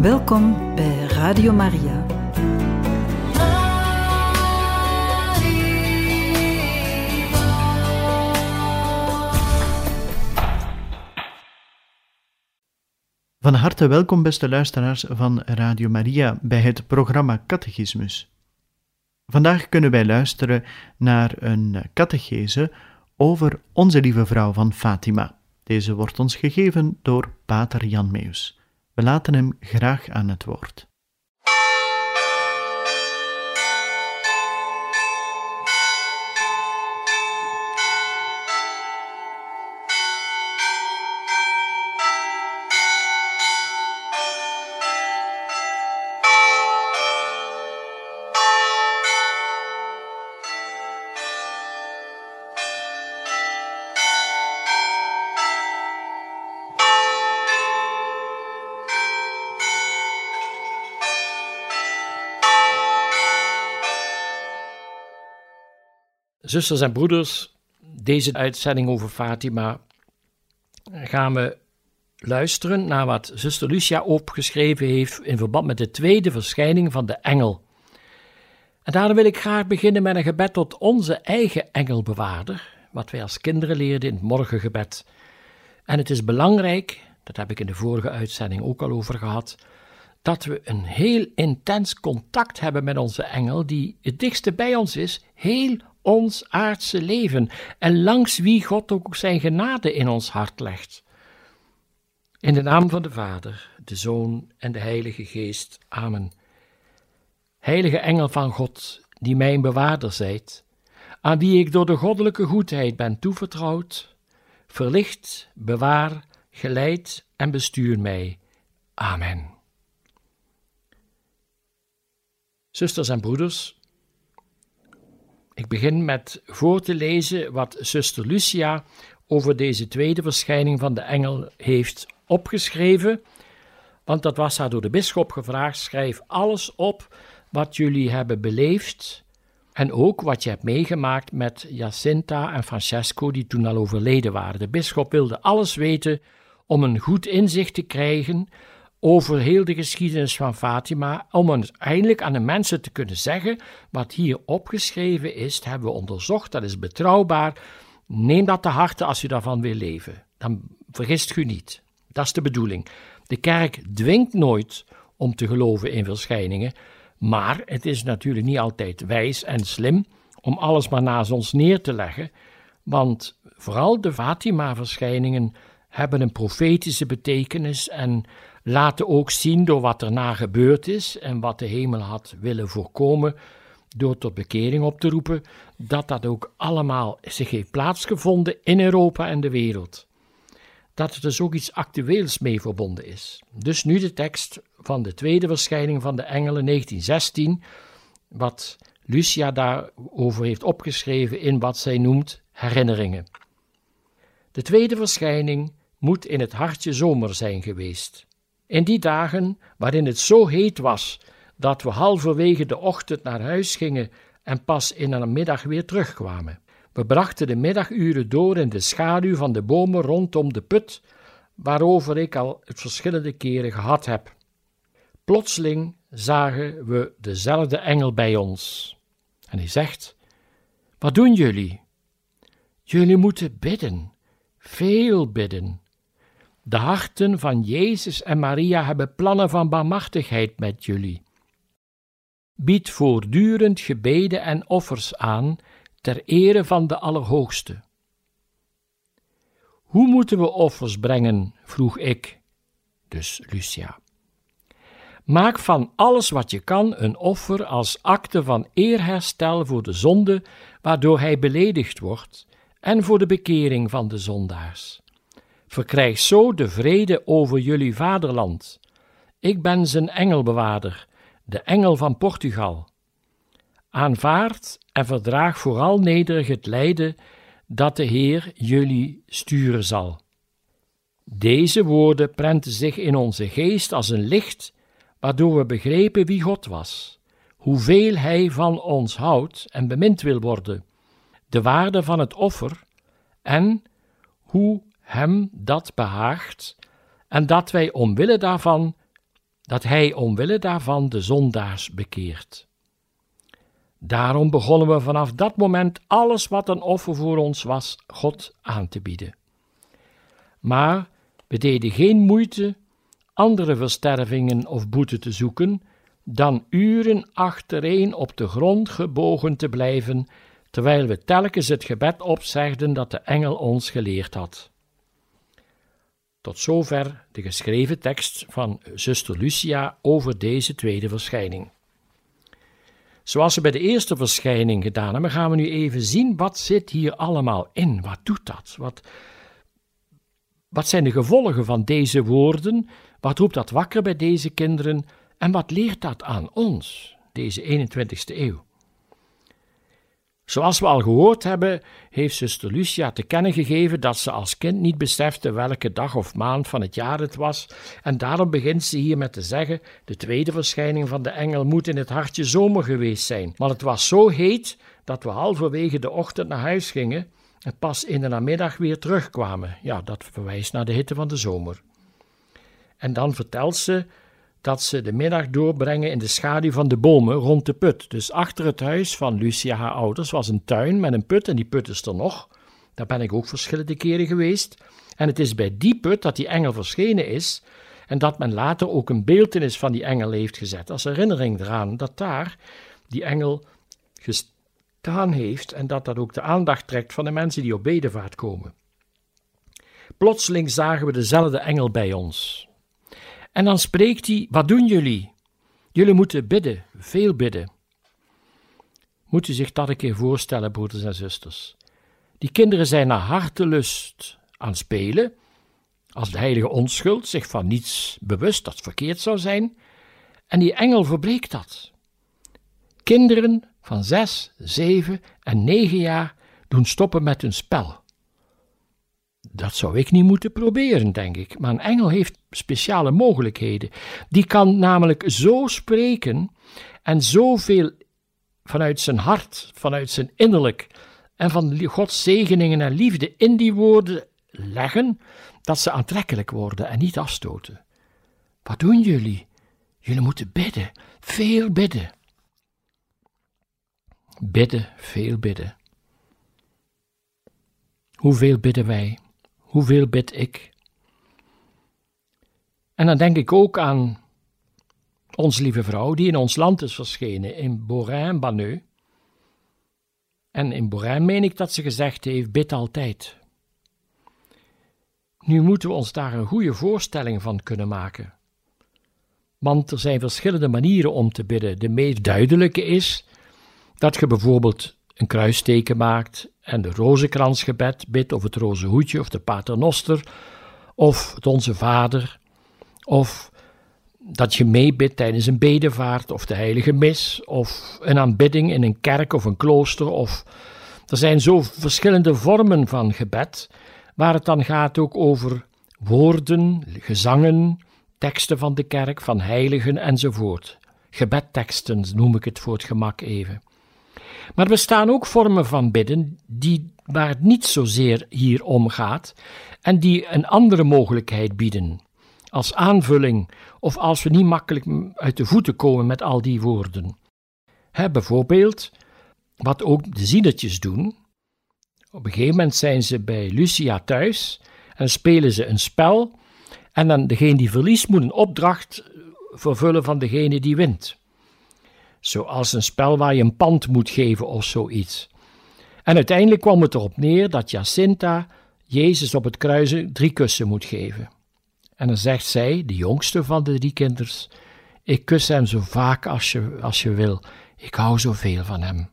Welkom bij Radio Maria. Van harte welkom, beste luisteraars van Radio Maria, bij het programma Catechismus. Vandaag kunnen wij luisteren naar een catechese over Onze Lieve Vrouw van Fatima. Deze wordt ons gegeven door Pater Jan Meus. We laten hem graag aan het woord. Zusters en broeders, deze uitzending over Fatima gaan we luisteren naar wat zuster Lucia opgeschreven heeft in verband met de tweede verschijning van de engel. En daarom wil ik graag beginnen met een gebed tot onze eigen engelbewaarder, wat wij als kinderen leerden in het morgengebed. En het is belangrijk, dat heb ik in de vorige uitzending ook al over gehad, dat we een heel intens contact hebben met onze engel, die het dichtste bij ons is, heel ons aardse leven en langs wie God ook zijn genade in ons hart legt. In de naam van de Vader, de Zoon en de Heilige Geest. Amen. Heilige engel van God, die mijn bewaarder zijt, aan wie ik door de goddelijke goedheid ben toevertrouwd, verlicht, bewaar, geleid en bestuur mij. Amen. Zusters en broeders, ik begin met voor te lezen wat zuster Lucia over deze tweede verschijning van de engel heeft opgeschreven, want dat was haar door de bisschop gevraagd: schrijf alles op wat jullie hebben beleefd en ook wat je hebt meegemaakt met Jacinta en Francesco, die toen al overleden waren. De bisschop wilde alles weten om een goed inzicht te krijgen over heel de geschiedenis van Fatima, om uiteindelijk aan de mensen te kunnen zeggen: wat hier opgeschreven is, hebben we onderzocht, dat is betrouwbaar. Neem dat te harte als u daarvan wil leven. Dan vergist u niet. Dat is de bedoeling. De kerk dwingt nooit om te geloven in verschijningen, maar het is natuurlijk niet altijd wijs en slim om alles maar naast ons neer te leggen, want vooral de Fatima-verschijningen hebben een profetische betekenis en laten ook zien door wat erna gebeurd is en wat de hemel had willen voorkomen door tot bekering op te roepen, dat dat ook allemaal zich heeft plaatsgevonden in Europa en de wereld. Dat er dus ook iets actueels mee verbonden is. Dus nu de tekst van de tweede verschijning van de engelen 1916, wat Lucia daarover heeft opgeschreven in wat zij noemt herinneringen. De tweede verschijning moet in het hartje zomer zijn geweest. In die dagen waarin het zo heet was dat we halverwege de ochtend naar huis gingen en pas in een middag weer terugkwamen. We brachten de middaguren door in de schaduw van de bomen rondom de put, waarover ik al het verschillende keren gehad heb. Plotseling zagen we dezelfde engel bij ons. En hij zegt: Wat doen jullie? Jullie moeten bidden, veel bidden. De harten van Jezus en Maria hebben plannen van barmhartigheid met jullie. Bied voortdurend gebeden en offers aan ter ere van de Allerhoogste. Hoe moeten we offers brengen? vroeg ik, dus Lucia. Maak van alles wat je kan een offer als akte van eerherstel voor de zonde waardoor hij beledigd wordt en voor de bekering van de zondaars. Verkrijg zo de vrede over jullie vaderland. Ik ben zijn engelbewaarder, de engel van Portugal. Aanvaard en verdraag vooral nederig het lijden dat de Heer jullie sturen zal. Deze woorden prenten zich in onze geest als een licht, waardoor we begrepen wie God was, hoeveel Hij van ons houdt en bemind wil worden, de waarde van het offer en hoe hem dat behaagt, en dat wij omwille daarvan dat hij omwille daarvan de zondaars bekeert. Daarom begonnen we vanaf dat moment alles wat een offer voor ons was, God aan te bieden. Maar we deden geen moeite andere verstervingen of boete te zoeken, dan uren achtereen op de grond gebogen te blijven, terwijl we telkens het gebed opzegden dat de engel ons geleerd had. Tot zover de geschreven tekst van zuster Lucia over deze tweede verschijning. Zoals we bij de eerste verschijning gedaan hebben, gaan we nu even zien wat zit hier allemaal in. Wat doet dat? Wat, wat zijn de gevolgen van deze woorden? Wat roept dat wakker bij deze kinderen? En wat leert dat aan ons, deze 21ste eeuw? Zoals we al gehoord hebben, heeft zuster Lucia te kennen gegeven dat ze als kind niet besefte welke dag of maand van het jaar het was, en daarom begint ze hier met te zeggen: de tweede verschijning van de engel moet in het hartje zomer geweest zijn. Maar het was zo heet dat we halverwege de ochtend naar huis gingen en pas in de namiddag weer terugkwamen. Ja, dat verwijst naar de hitte van de zomer. En dan vertelt ze dat ze de middag doorbrengen in de schaduw van de bomen rond de put. Dus achter het huis van Lucia, haar ouders, was een tuin met een put en die put is er nog. Daar ben ik ook verschillende keren geweest. En het is bij die put dat die engel verschenen is en dat men later ook een beeldenis van die engel heeft gezet als herinnering eraan dat daar die engel gestaan heeft en dat dat ook de aandacht trekt van de mensen die op bedevaart komen. Plotseling zagen we dezelfde engel bij ons. En dan spreekt hij: Wat doen jullie? Jullie moeten bidden, veel bidden. Moet u zich dat een keer voorstellen, broeders en zusters. Die kinderen zijn naar hartelust aan spelen, als de heilige onschuld zich van niets bewust dat verkeerd zou zijn, en die engel verbleekt dat. Kinderen van zes, zeven en negen jaar doen stoppen met hun spel. Dat zou ik niet moeten proberen, denk ik. Maar een engel heeft speciale mogelijkheden. Die kan namelijk zo spreken en zoveel vanuit zijn hart, vanuit zijn innerlijk en van Gods zegeningen en liefde in die woorden leggen, dat ze aantrekkelijk worden en niet afstoten. Wat doen jullie? Jullie moeten bidden, veel bidden. Bidden, veel bidden. Hoeveel bidden wij? Hoeveel bid ik? En dan denk ik ook aan onze lieve vrouw die in ons land is verschenen, in Borin-Banneux. En in Borin meen ik dat ze gezegd heeft: bid altijd. Nu moeten we ons daar een goede voorstelling van kunnen maken. Want er zijn verschillende manieren om te bidden. De meest duidelijke is dat je bijvoorbeeld een kruisteken maakt en de rozenkransgebed bidt, of het rozenhoedje, of de paternoster, of het Onze Vader, of dat je meebidt tijdens een bedevaart, of de heilige mis, of een aanbidding in een kerk of een klooster, of er zijn zo verschillende vormen van gebed, waar het dan gaat ook over woorden, gezangen, teksten van de kerk, van heiligen enzovoort. Gebedteksten noem ik het voor het gemak even. Maar er bestaan ook vormen van bidden die, waar het niet zozeer hier om gaat en die een andere mogelijkheid bieden. Als aanvulling of als we niet makkelijk uit de voeten komen met al die woorden. Bijvoorbeeld, wat ook de zienertjes doen. Op een gegeven moment zijn ze bij Lucia thuis en spelen ze een spel. En dan degene die verliest moet een opdracht vervullen van degene die wint. Zoals een spel waar je een pand moet geven of zoiets. En uiteindelijk kwam het erop neer dat Jacinta Jezus op het kruisen drie kussen moet geven. En dan zegt zij, de jongste van de drie kinders: Ik kus hem zo vaak als je, als je wil. Ik hou zoveel van hem.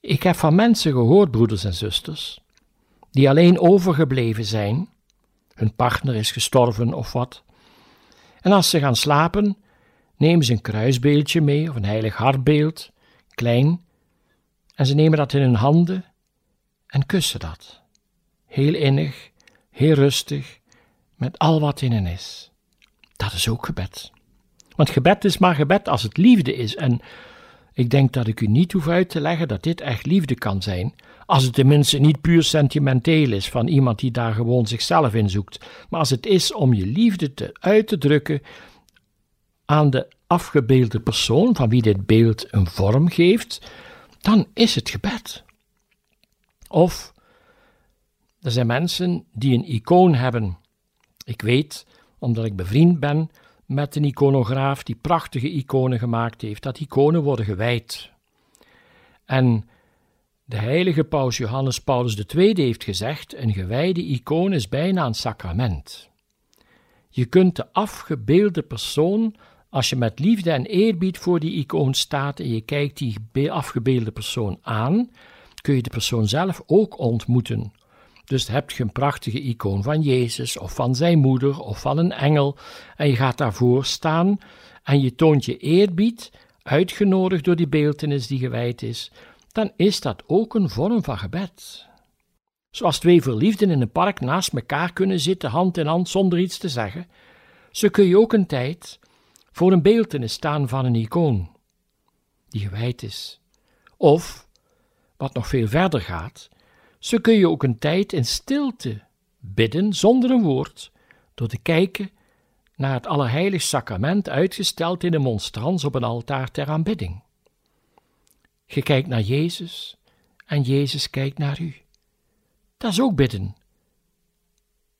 Ik heb van mensen gehoord, broeders en zusters, die alleen overgebleven zijn. Hun partner is gestorven of wat. En als ze gaan slapen, nemen ze een kruisbeeldje mee of een heilig hartbeeld, klein, en ze nemen dat in hun handen en kussen dat. Heel innig, heel rustig, met al wat in hen is. Dat is ook gebed. Want gebed is maar gebed als het liefde is. En ik denk dat ik u niet hoef uit te leggen dat dit echt liefde kan zijn, als het tenminste niet puur sentimenteel is van iemand die daar gewoon zichzelf in zoekt, maar als het is om je liefde te, uit te drukken aan de afgebeelde persoon, van wie dit beeld een vorm geeft, dan is het gebed. Of er zijn mensen die een icoon hebben. Ik weet, omdat ik bevriend ben met een iconograaf die prachtige iconen gemaakt heeft, dat iconen worden gewijd. En de heilige paus Johannes Paulus II heeft gezegd: een gewijde icoon is bijna een sacrament. Je kunt de afgebeelde persoon, als je met liefde en eerbied voor die icoon staat en je kijkt die afgebeelde persoon aan, kun je de persoon zelf ook ontmoeten. Dus heb je een prachtige icoon van Jezus of van zijn moeder of van een engel en je gaat daarvoor staan en je toont je eerbied, uitgenodigd door die beeltenis die gewijd is, dan is dat ook een vorm van gebed. Zoals twee verliefden in een park naast elkaar kunnen zitten, hand in hand, zonder iets te zeggen, zo kun je ook een tijd voor een beeltenis staan van een icoon die gewijd is. Of, wat nog veel verder gaat, zo kun je ook een tijd in stilte bidden zonder een woord, door te kijken naar het Allerheilig Sacrament uitgesteld in een monstrans op een altaar ter aanbidding. Je kijkt naar Jezus en Jezus kijkt naar u. Dat is ook bidden.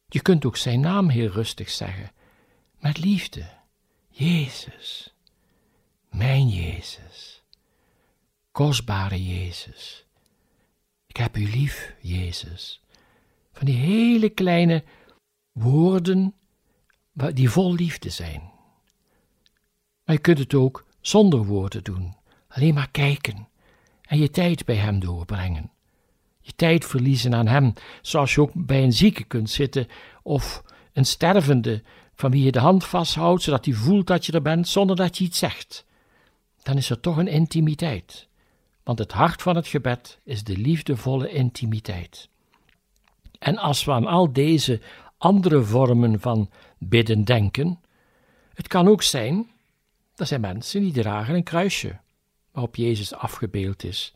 Je kunt ook zijn naam heel rustig zeggen, met liefde. Jezus, mijn Jezus, kostbare Jezus. Ik heb u lief, Jezus. Van die hele kleine woorden die vol liefde zijn. Maar je kunt het ook zonder woorden doen, alleen maar kijken en je tijd bij Hem doorbrengen. Je tijd verliezen aan Hem, zoals je ook bij een zieke kunt zitten of een stervende van wie je de hand vasthoudt, zodat hij voelt dat je er bent zonder dat je iets zegt. Dan is er toch een intimiteit, want het hart van het gebed is de liefdevolle intimiteit. En als we aan al deze andere vormen van bidden denken, het kan ook zijn, er zijn mensen die dragen een kruisje waarop Jezus afgebeeld is.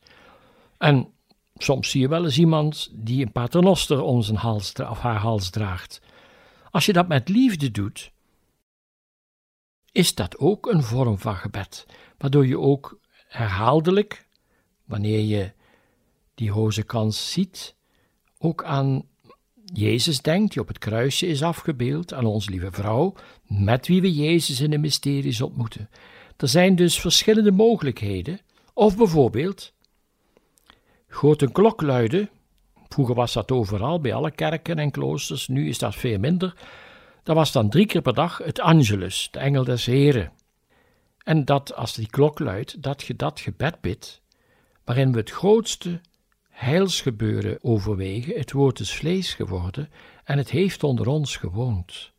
En soms zie je wel eens iemand die een paternoster om zijn hals of haar hals draagt. Als je dat met liefde doet, is dat ook een vorm van gebed, waardoor je ook herhaaldelijk, wanneer je die hozekans ziet, ook aan Jezus denkt, die op het kruisje is afgebeeld, aan onze lieve vrouw, met wie we Jezus in de mysteries ontmoeten. Er zijn dus verschillende mogelijkheden. Of bijvoorbeeld, goot een klok luiden. Vroeger was dat overal, bij alle kerken en kloosters, nu is dat veel minder. Dat was dan drie keer per dag het Angelus, de engel des Heren. En dat, als die klok luidt, dat je dat gebed bidt, waarin we het grootste heilsgebeuren overwegen. Het woord is vlees geworden en het heeft onder ons gewoond.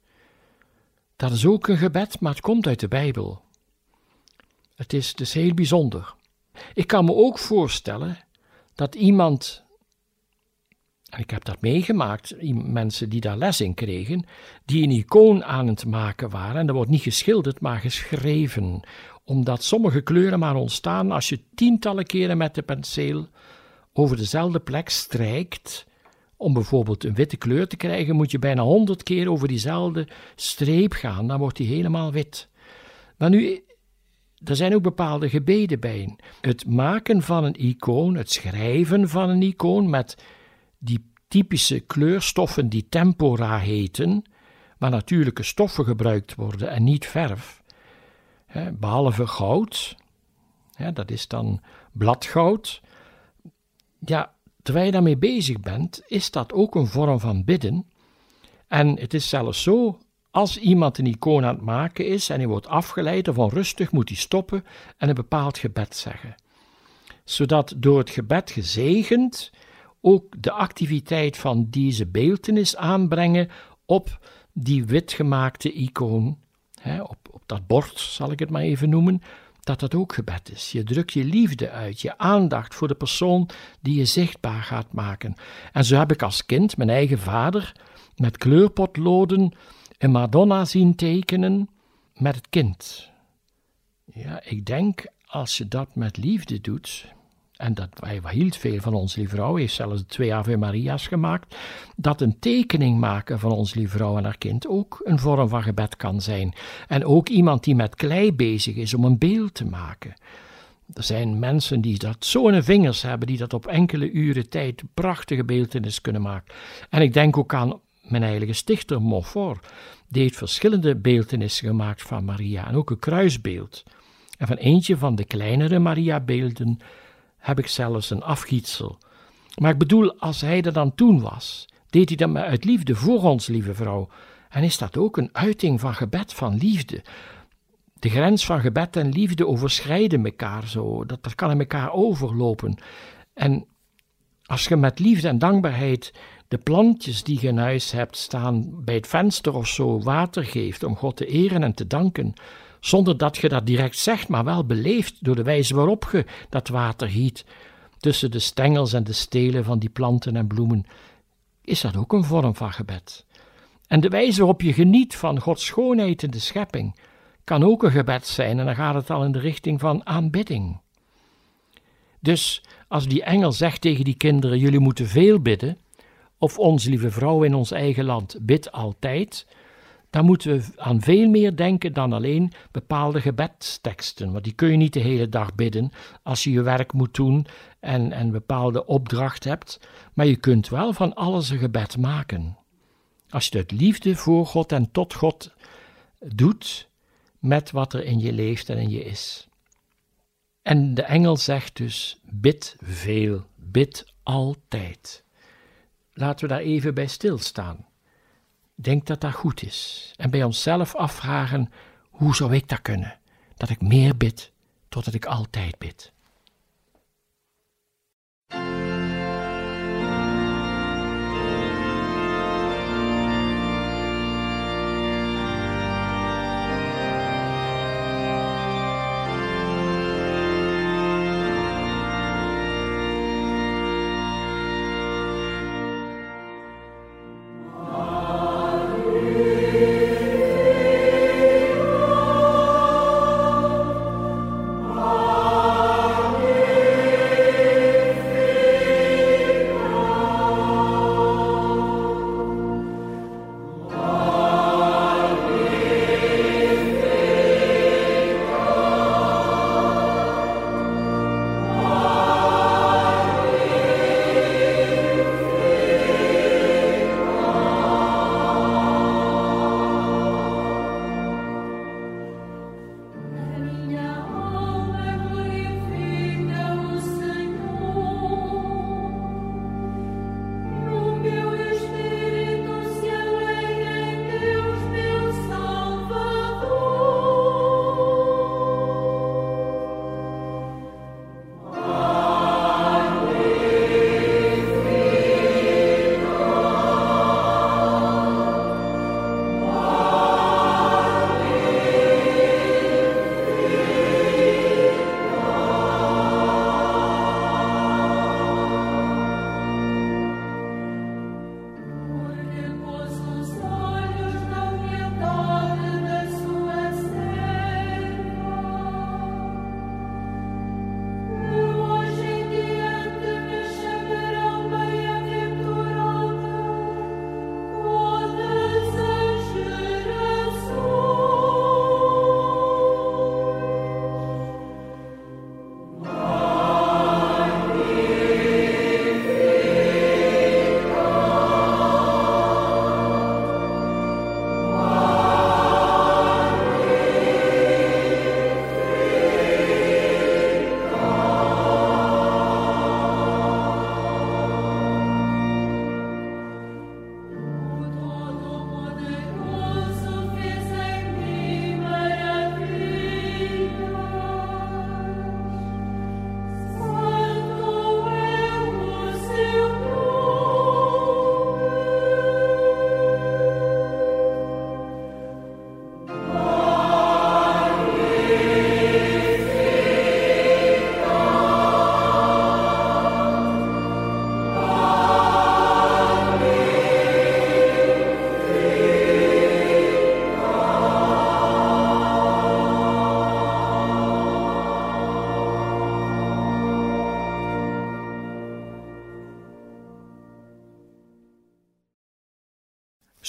Dat is ook een gebed, maar het komt uit de Bijbel. Het is dus heel bijzonder. Ik kan me ook voorstellen dat iemand, ik heb dat meegemaakt, mensen die daar les in kregen, die een icoon aan het maken waren, en dat wordt niet geschilderd, maar geschreven, omdat sommige kleuren maar ontstaan als je tientallen keren met de penseel over dezelfde plek strijkt. Om bijvoorbeeld een witte kleur te krijgen, moet je bijna honderd keer over diezelfde streep gaan, dan wordt die helemaal wit. Maar nu er zijn ook bepaalde gebeden bij. Het maken van een icoon, het schrijven van een icoon met die typische kleurstoffen die tempora heten, waar natuurlijke stoffen gebruikt worden en niet verf, behalve goud, dat is dan bladgoud. Ja, terwijl je daarmee bezig bent, is dat ook een vorm van bidden. En het is zelfs zo als iemand een icoon aan het maken is en hij wordt afgeleid of onrustig, moet hij stoppen en een bepaald gebed zeggen. Zodat door het gebed gezegend ook de activiteit van deze beeltenis aanbrengen op die witgemaakte icoon, hè, op, op dat bord zal ik het maar even noemen, dat dat ook gebed is. Je drukt je liefde uit, je aandacht voor de persoon die je zichtbaar gaat maken. En zo heb ik als kind mijn eigen vader met kleurpotloden een Madonna zien tekenen met het kind. Ja, ik denk als je dat met liefde doet, en dat hij hield veel van ons lieve vrouw, heeft zelfs twee Ave Maria's gemaakt, dat een tekening maken van ons lieve vrouw en haar kind ook een vorm van gebed kan zijn. En ook iemand die met klei bezig is om een beeld te maken. Er zijn mensen die dat zo in hun vingers hebben, die dat op enkele uren tijd prachtige beeldenis kunnen maken. En ik denk ook aan mijn heilige stichter Montfort. Die heeft verschillende beeldenissen gemaakt van Maria en ook een kruisbeeld. En van eentje van de kleinere Maria-beelden heb ik zelfs een afgietsel. Maar ik bedoel, als hij er dan toen was, deed hij dat met uit liefde voor ons, lieve vrouw. En is dat ook een uiting van gebed, van liefde? De grens van gebed en liefde overschrijden elkaar zo, dat, dat kan in elkaar overlopen. En als je met liefde en dankbaarheid de plantjes die je in huis hebt staan bij het venster of zo water geeft om God te eren en te danken, zonder dat je dat direct zegt, maar wel beleeft door de wijze waarop je dat water giet tussen de stengels en de stelen van die planten en bloemen, is dat ook een vorm van gebed. En de wijze waarop je geniet van Gods schoonheid in de schepping kan ook een gebed zijn en dan gaat het al in de richting van aanbidding. Dus als die engel zegt tegen die kinderen: jullie moeten veel bidden, of ons lieve vrouw in ons eigen land bid altijd, dan moeten we aan veel meer denken dan alleen bepaalde gebedsteksten. Want die kun je niet de hele dag bidden als je je werk moet doen en een bepaalde opdracht hebt. Maar je kunt wel van alles een gebed maken. Als je het liefde voor God en tot God doet met wat er in je leeft en in je is. En de engel zegt dus: bid veel, bid altijd. Laten we daar even bij stilstaan denk dat dat goed is. En bij onszelf afvragen: hoe zou ik dat kunnen? Dat ik meer bid, totdat ik altijd bid.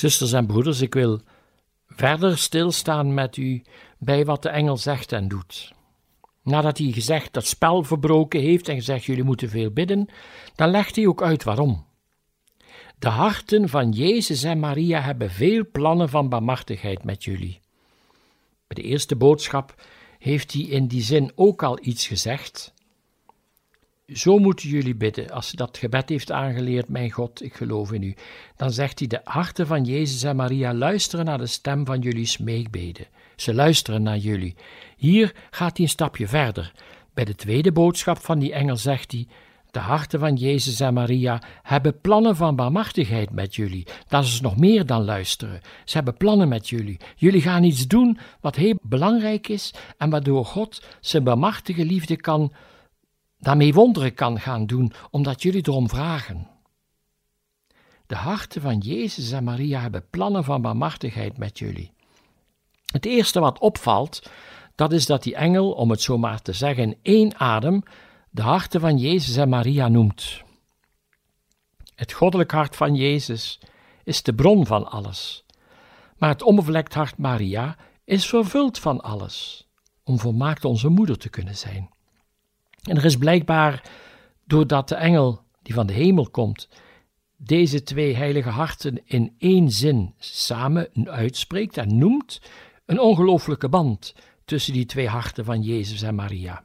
Zusters en broeders, ik wil verder stilstaan met u bij wat de engel zegt en doet. Nadat hij gezegd dat spel verbroken heeft en gezegd jullie moeten veel bidden, dan legt hij ook uit waarom. De harten van Jezus en Maria hebben veel plannen van barmhartigheid met jullie. Bij de eerste boodschap heeft hij in die zin ook al iets gezegd. Zo moeten jullie bidden. Als hij dat gebed heeft aangeleerd, mijn God, ik geloof in u. Dan zegt hij: De harten van Jezus en Maria luisteren naar de stem van jullie smeekbeden. Ze luisteren naar jullie. Hier gaat hij een stapje verder. Bij de tweede boodschap van die engel zegt hij: De harten van Jezus en Maria hebben plannen van barmhartigheid met jullie. Dat is nog meer dan luisteren. Ze hebben plannen met jullie. Jullie gaan iets doen wat heel belangrijk is en waardoor God zijn barmhartige liefde kan daarmee wonderen kan gaan doen, omdat jullie erom vragen. De harten van Jezus en Maria hebben plannen van barmhartigheid met jullie. Het eerste wat opvalt, dat is dat die engel, om het zo maar te zeggen, in één adem de harten van Jezus en Maria noemt. Het goddelijk hart van Jezus is de bron van alles, maar het onbevlekt hart Maria is vervuld van alles, om volmaakt onze moeder te kunnen zijn. En er is blijkbaar, doordat de engel die van de hemel komt, deze twee heilige harten in één zin samen uitspreekt en noemt, een ongelooflijke band tussen die twee harten van Jezus en Maria.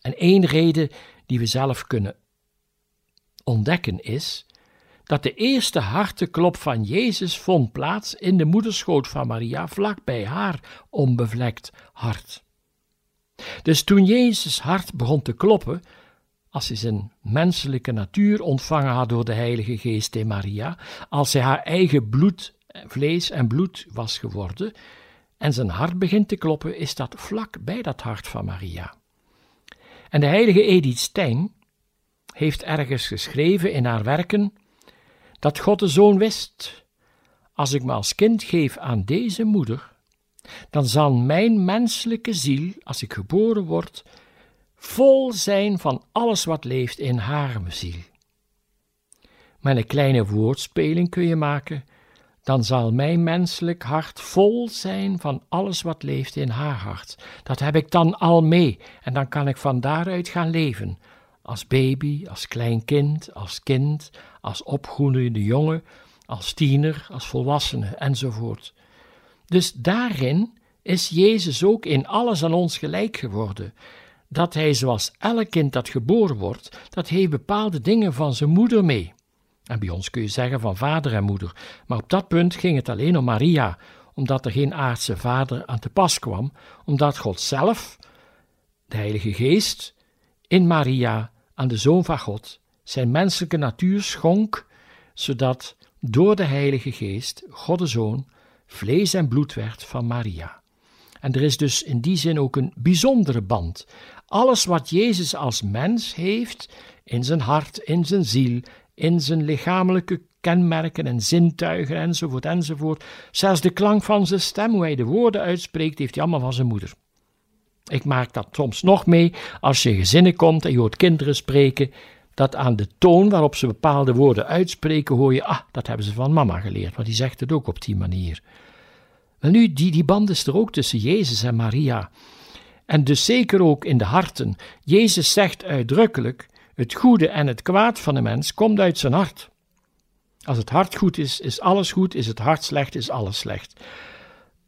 En één reden die we zelf kunnen ontdekken is dat de eerste harteklop van Jezus vond plaats in de moederschoot van Maria, vlak bij haar onbevlekt hart. Dus toen Jezus hart begon te kloppen, als hij zijn menselijke natuur ontvangen had door de Heilige Geest in Maria, als hij haar eigen bloed, vlees en bloed was geworden, en zijn hart begint te kloppen, is dat vlak bij dat hart van Maria. En de heilige Edith Stein heeft ergens geschreven in haar werken dat God de Zoon wist: als ik me als kind geef aan deze moeder, dan zal mijn menselijke ziel, als ik geboren word, vol zijn van alles wat leeft in haar ziel. Met een kleine woordspeling kun je maken, dan zal mijn menselijk hart vol zijn van alles wat leeft in haar hart. Dat heb ik dan al mee en dan kan ik van daaruit gaan leven. Als baby, als klein kind, als kind, als opgroeiende jongen, als tiener, als volwassene enzovoort. Dus daarin is Jezus ook in alles aan ons gelijk geworden. Dat hij, zoals elk kind dat geboren wordt, dat heeft bepaalde dingen van zijn moeder mee. En bij ons kun je zeggen van vader en moeder. Maar op dat punt ging het alleen om Maria, omdat er geen aardse vader aan te pas kwam, omdat God zelf, de Heilige Geest, in Maria, aan de Zoon van God, zijn menselijke natuur schonk, zodat door de Heilige Geest, God de Zoon, vlees en bloed werd van Maria. En er is dus in die zin ook een bijzondere band. Alles wat Jezus als mens heeft, in zijn hart, in zijn ziel, in zijn lichamelijke kenmerken en zintuigen enzovoort enzovoort, zelfs de klank van zijn stem, hoe hij de woorden uitspreekt, heeft hij allemaal van zijn moeder. Ik maak dat soms nog mee als je in gezinnen komt en je hoort kinderen spreken, dat aan de toon waarop ze bepaalde woorden uitspreken, hoor je, ah, dat hebben ze van mama geleerd, want die zegt het ook op die manier. Wel nu, die, die band is er ook tussen Jezus en Maria. En dus zeker ook in de harten. Jezus zegt uitdrukkelijk: het goede en het kwaad van de mens komt uit zijn hart. Als het hart goed is, is alles goed, is het hart slecht, is alles slecht.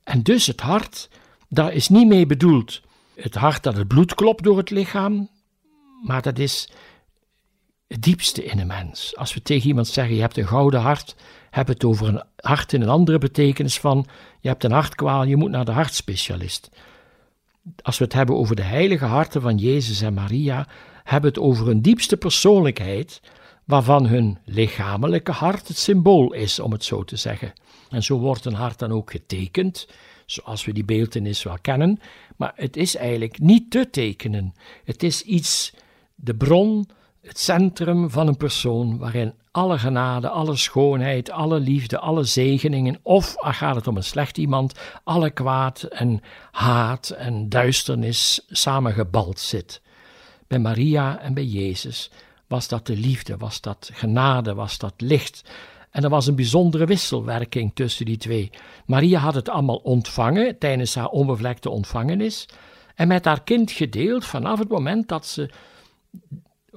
En dus het hart, daar is niet mee bedoeld het hart dat het bloed klopt door het lichaam, maar dat is het diepste in een mens. Als we tegen iemand zeggen: Je hebt een gouden hart, heb het over een hart in een andere betekenis van: Je hebt een hartkwaal, je moet naar de hartspecialist. Als we het hebben over de heilige harten van Jezus en Maria, hebben het over een diepste persoonlijkheid, waarvan hun lichamelijke hart het symbool is, om het zo te zeggen. En zo wordt een hart dan ook getekend, zoals we die beeldenis wel kennen, maar het is eigenlijk niet te tekenen. Het is iets, de bron, het centrum van een persoon waarin alle genade, alle schoonheid, alle liefde, alle zegeningen, of gaat het om een slecht iemand, alle kwaad en haat en duisternis samengebald zit. Bij Maria en bij Jezus was dat de liefde, was dat genade, was dat licht. En er was een bijzondere wisselwerking tussen die twee. Maria had het allemaal ontvangen tijdens haar onbevlekte ontvangenis en met haar kind gedeeld vanaf het moment dat ze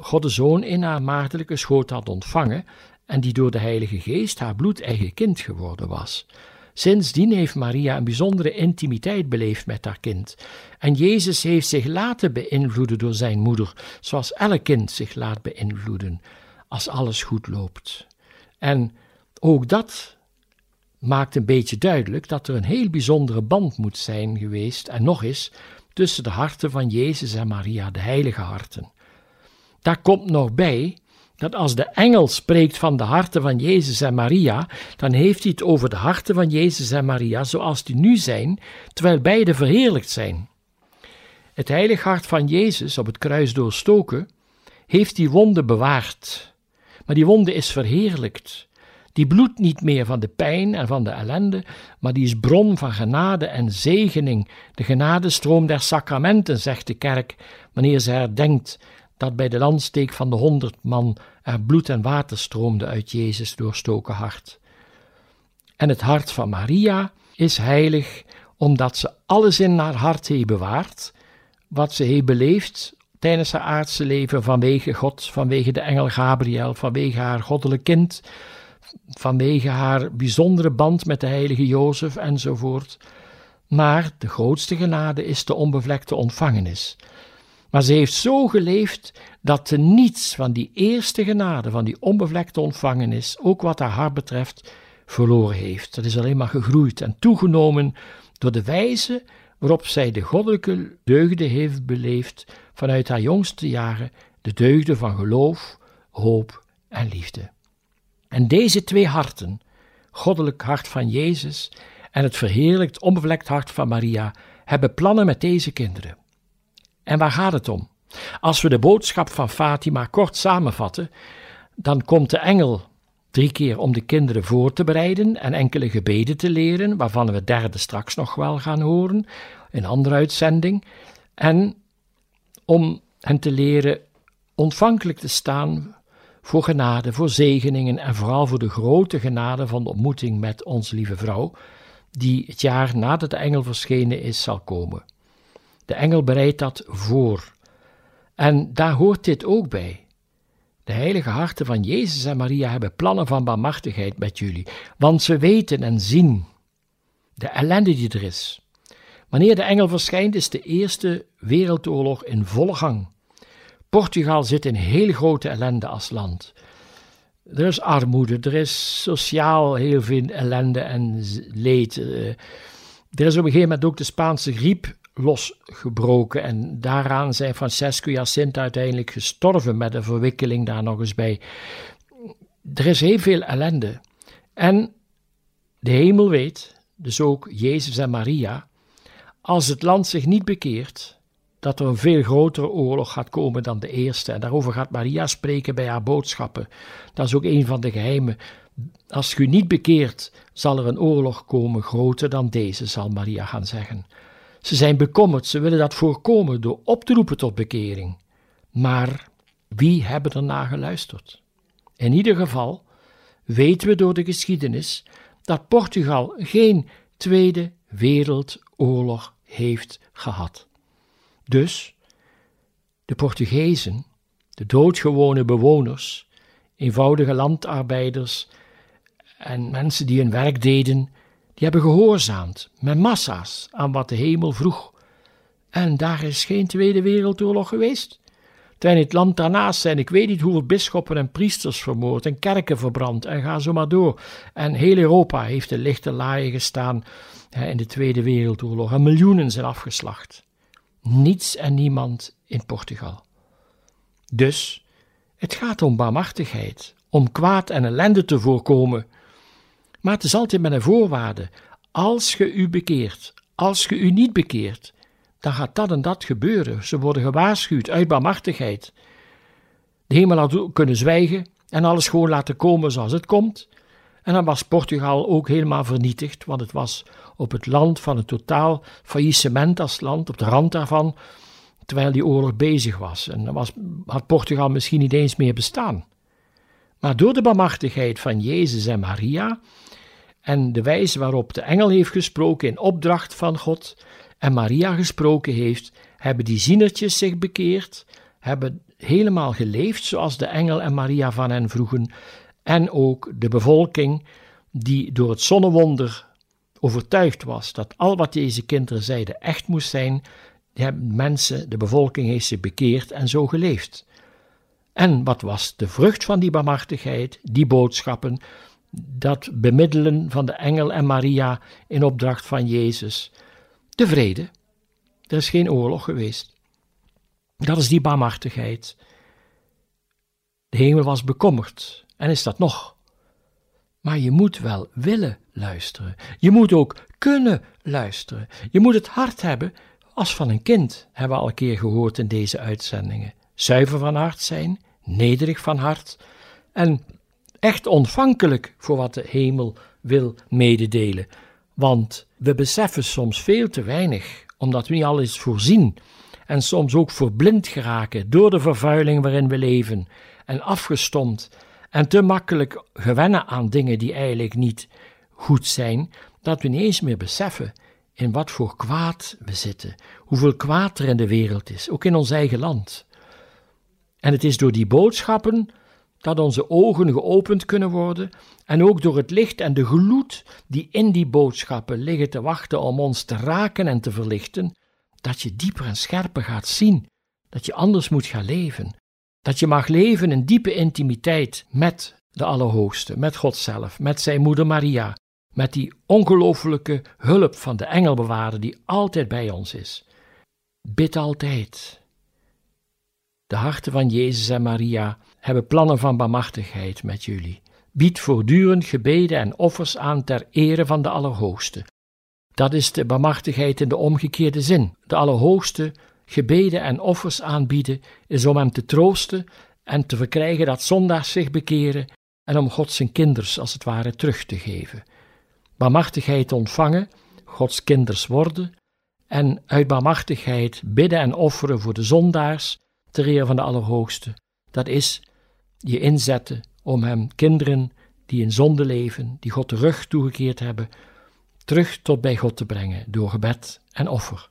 God de Zoon in haar maagdelijke schoot had ontvangen en die door de Heilige Geest haar bloedeigen kind geworden was. Sindsdien heeft Maria een bijzondere intimiteit beleefd met haar kind. En Jezus heeft zich laten beïnvloeden door zijn moeder, zoals elk kind zich laat beïnvloeden als alles goed loopt. En ook dat maakt een beetje duidelijk dat er een heel bijzondere band moet zijn geweest, en nog eens, tussen de harten van Jezus en Maria, de heilige harten. Daar komt nog bij dat als de engel spreekt van de harten van Jezus en Maria, dan heeft hij het over de harten van Jezus en Maria zoals die nu zijn, terwijl beide verheerlijkt zijn. Het heilig hart van Jezus, op het kruis doorstoken, heeft die wonde bewaard. Maar die wonde is verheerlijkt. Die bloedt niet meer van de pijn en van de ellende, maar die is bron van genade en zegening, de genadestroom der sacramenten, zegt de kerk, wanneer ze herdenkt dat bij de landsteek van de honderd man er bloed en water stroomde uit Jezus doorstoken hart. En het hart van Maria is heilig, omdat ze alles in haar hart heeft bewaard, wat ze heeft beleefd tijdens haar aardse leven vanwege God, vanwege de engel Gabriel, vanwege haar goddelijk kind, vanwege haar bijzondere band met de heilige Jozef enzovoort. Maar de grootste genade is de onbevlekte ontvangenis. Maar ze heeft zo geleefd dat ze niets van die eerste genade, van die onbevlekte ontvangenis, ook wat haar hart betreft, verloren heeft. Dat is alleen maar gegroeid en toegenomen door de wijze waarop zij de goddelijke deugden heeft beleefd vanuit haar jongste jaren, de deugden van geloof, hoop en liefde. En deze twee harten, goddelijk hart van Jezus en het verheerlijkt onbevlekt hart van Maria, hebben plannen met deze kinderen. En waar gaat het om? Als we de boodschap van Fatima kort samenvatten, dan komt de engel drie keer om de kinderen voor te bereiden en enkele gebeden te leren, waarvan we derde straks nog wel gaan horen, in andere uitzending, en om hen te leren ontvankelijk te staan voor genade, voor zegeningen en vooral voor de grote genade van de ontmoeting met onze lieve vrouw, die het jaar nadat de engel verschenen is zal komen. De engel bereidt dat voor. En daar hoort dit ook bij. De heilige harten van Jezus en Maria hebben plannen van barmhartigheid met jullie, want ze weten en zien de ellende die er is. Wanneer de engel verschijnt, is de Eerste Wereldoorlog in volle gang. Portugal zit in heel grote ellende als land. Er is armoede, er is sociaal heel veel ellende en leed. Eh, er is op een gegeven moment ook de Spaanse griep losgebroken en daaraan zijn Francesco Jacinta uiteindelijk gestorven met een verwikkeling daar nog eens bij. Er is heel veel ellende. En de hemel weet, dus ook Jezus en Maria, als het land zich niet bekeert, dat er een veel grotere oorlog gaat komen dan de eerste. En daarover gaat Maria spreken bij haar boodschappen. Dat is ook een van de geheimen. Als u niet bekeert, zal er een oorlog komen groter dan deze, zal Maria gaan zeggen. Ze zijn bekommerd, ze willen dat voorkomen door op te roepen tot bekering. Maar wie hebben er naar geluisterd? In ieder geval weten we door de geschiedenis dat Portugal geen Tweede Wereldoorlog heeft gehad. Dus de Portugezen, de doodgewone bewoners, eenvoudige landarbeiders en mensen die hun werk deden, die hebben gehoorzaamd met massa's aan wat de hemel vroeg. En daar is geen Tweede Wereldoorlog geweest. Terwijl in het land daarnaast zijn, ik weet niet hoeveel bisschoppen en priesters vermoord en kerken verbrand en ga zo maar door. En heel Europa heeft de lichte laaien gestaan in de Tweede Wereldoorlog en miljoenen zijn afgeslacht niets en niemand in Portugal. Dus het gaat om barmhartigheid, om kwaad en ellende te voorkomen. Maar het is altijd met een voorwaarde: als ge u bekeert, als ge u niet bekeert, dan gaat dat en dat gebeuren. Ze worden gewaarschuwd uit barmhartigheid. De hemel had kunnen zwijgen en alles gewoon laten komen zoals het komt. En dan was Portugal ook helemaal vernietigd, want het was op het land van een totaal faillissement als land, op de rand daarvan, terwijl die oorlog bezig was. En dan was, had Portugal misschien niet eens meer bestaan. Maar door de barmhartigheid van Jezus en Maria en de wijze waarop de engel heeft gesproken in opdracht van God en Maria gesproken heeft, hebben die zienertjes zich bekeerd, hebben helemaal geleefd zoals de engel en Maria van hen vroegen, en ook de bevolking die door het zonnewonder overtuigd was dat al wat deze kinderen zeiden echt moest zijn, de mensen, de bevolking heeft zich bekeerd en zo geleefd. En wat was de vrucht van die barmhartigheid, die boodschappen, dat bemiddelen van de engel en Maria in opdracht van Jezus? De vrede. Er is geen oorlog geweest. Dat is die barmhartigheid. De hemel was bekommerd en is dat nog. Maar je moet wel willen luisteren. Je moet ook kunnen luisteren. Je moet het hart hebben als van een kind, hebben we al een keer gehoord in deze uitzendingen. Zuiver van hart zijn, nederig van hart en echt ontvankelijk voor wat de hemel wil mededelen. Want we beseffen soms veel te weinig, omdat we niet alles voorzien en soms ook verblind geraken door de vervuiling waarin we leven en afgestomd en te makkelijk gewennen aan dingen die eigenlijk niet goed zijn, dat we niet eens meer beseffen in wat voor kwaad we zitten, hoeveel kwaad er in de wereld is, ook in ons eigen land. En het is door die boodschappen dat onze ogen geopend kunnen worden en ook door het licht en de gloed die in die boodschappen liggen te wachten om ons te raken en te verlichten, dat je dieper en scherper gaat zien, dat je anders moet gaan leven, dat je mag leven in diepe intimiteit met de Allerhoogste, met God zelf, met zijn moeder Maria, met die ongelooflijke hulp van de engelbewaarder die altijd bij ons is. Bid altijd. De harten van Jezus en Maria hebben plannen van barmhartigheid met jullie. Bied voortdurend gebeden en offers aan ter ere van de Allerhoogste. Dat is de barmhartigheid in de omgekeerde zin. De Allerhoogste gebeden en offers aanbieden is om hem te troosten en te verkrijgen dat zondaars zich bekeren en om God zijn kinders als het ware terug te geven. Barmhartigheid ontvangen, Gods kinders worden en uit barmhartigheid bidden en offeren voor de zondaars ter eer van de Allerhoogste. Dat is je inzetten om hem kinderen die in zonde leven, die God de rug toegekeerd hebben, terug tot bij God te brengen door gebed en offer.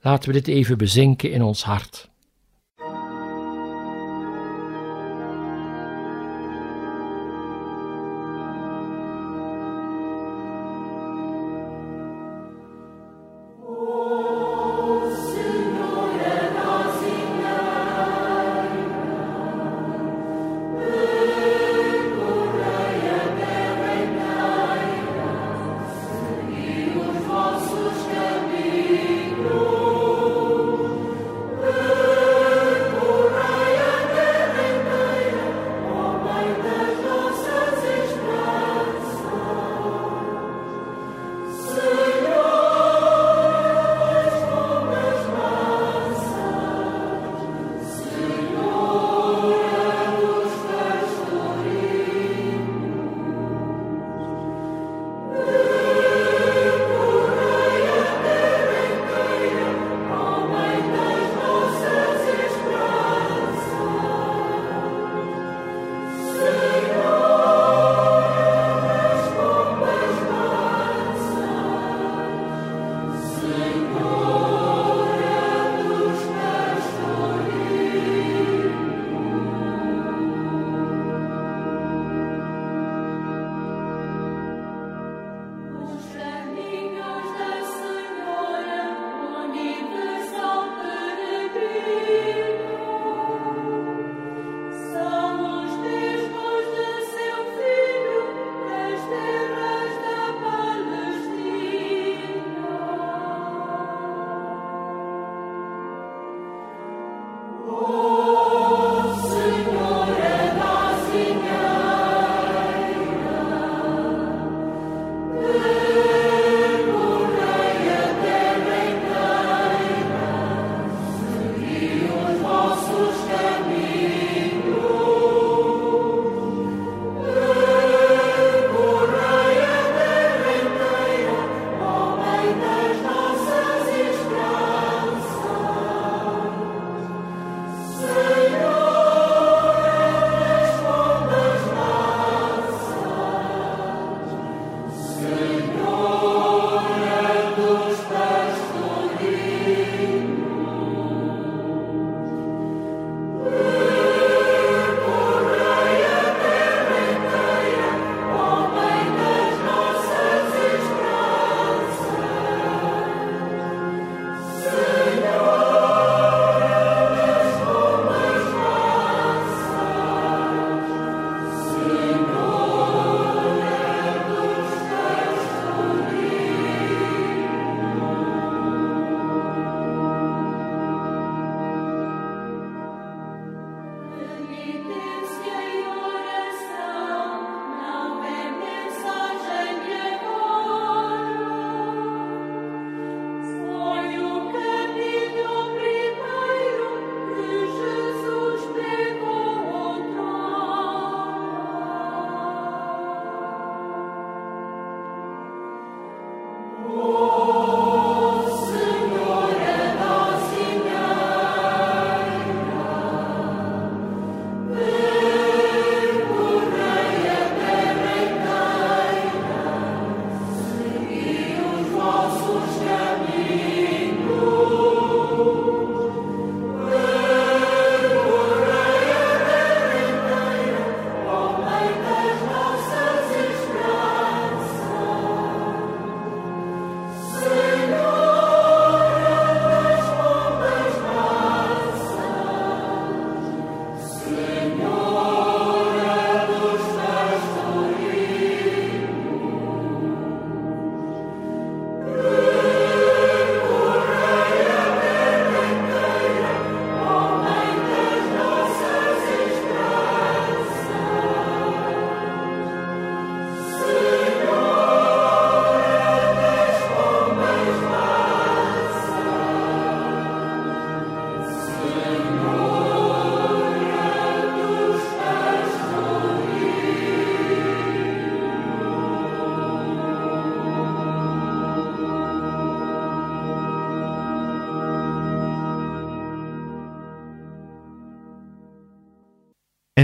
Laten we dit even bezinken in ons hart.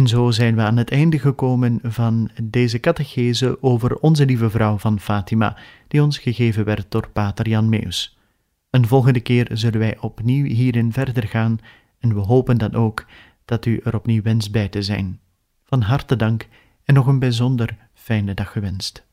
En zo zijn we aan het einde gekomen van deze catechese over Onze Lieve Vrouw van Fatima, die ons gegeven werd door Pater Jan Meus. Een volgende keer zullen wij opnieuw hierin verder gaan en we hopen dan ook dat u er opnieuw wenst bij te zijn. Van harte dank en nog een bijzonder fijne dag gewenst.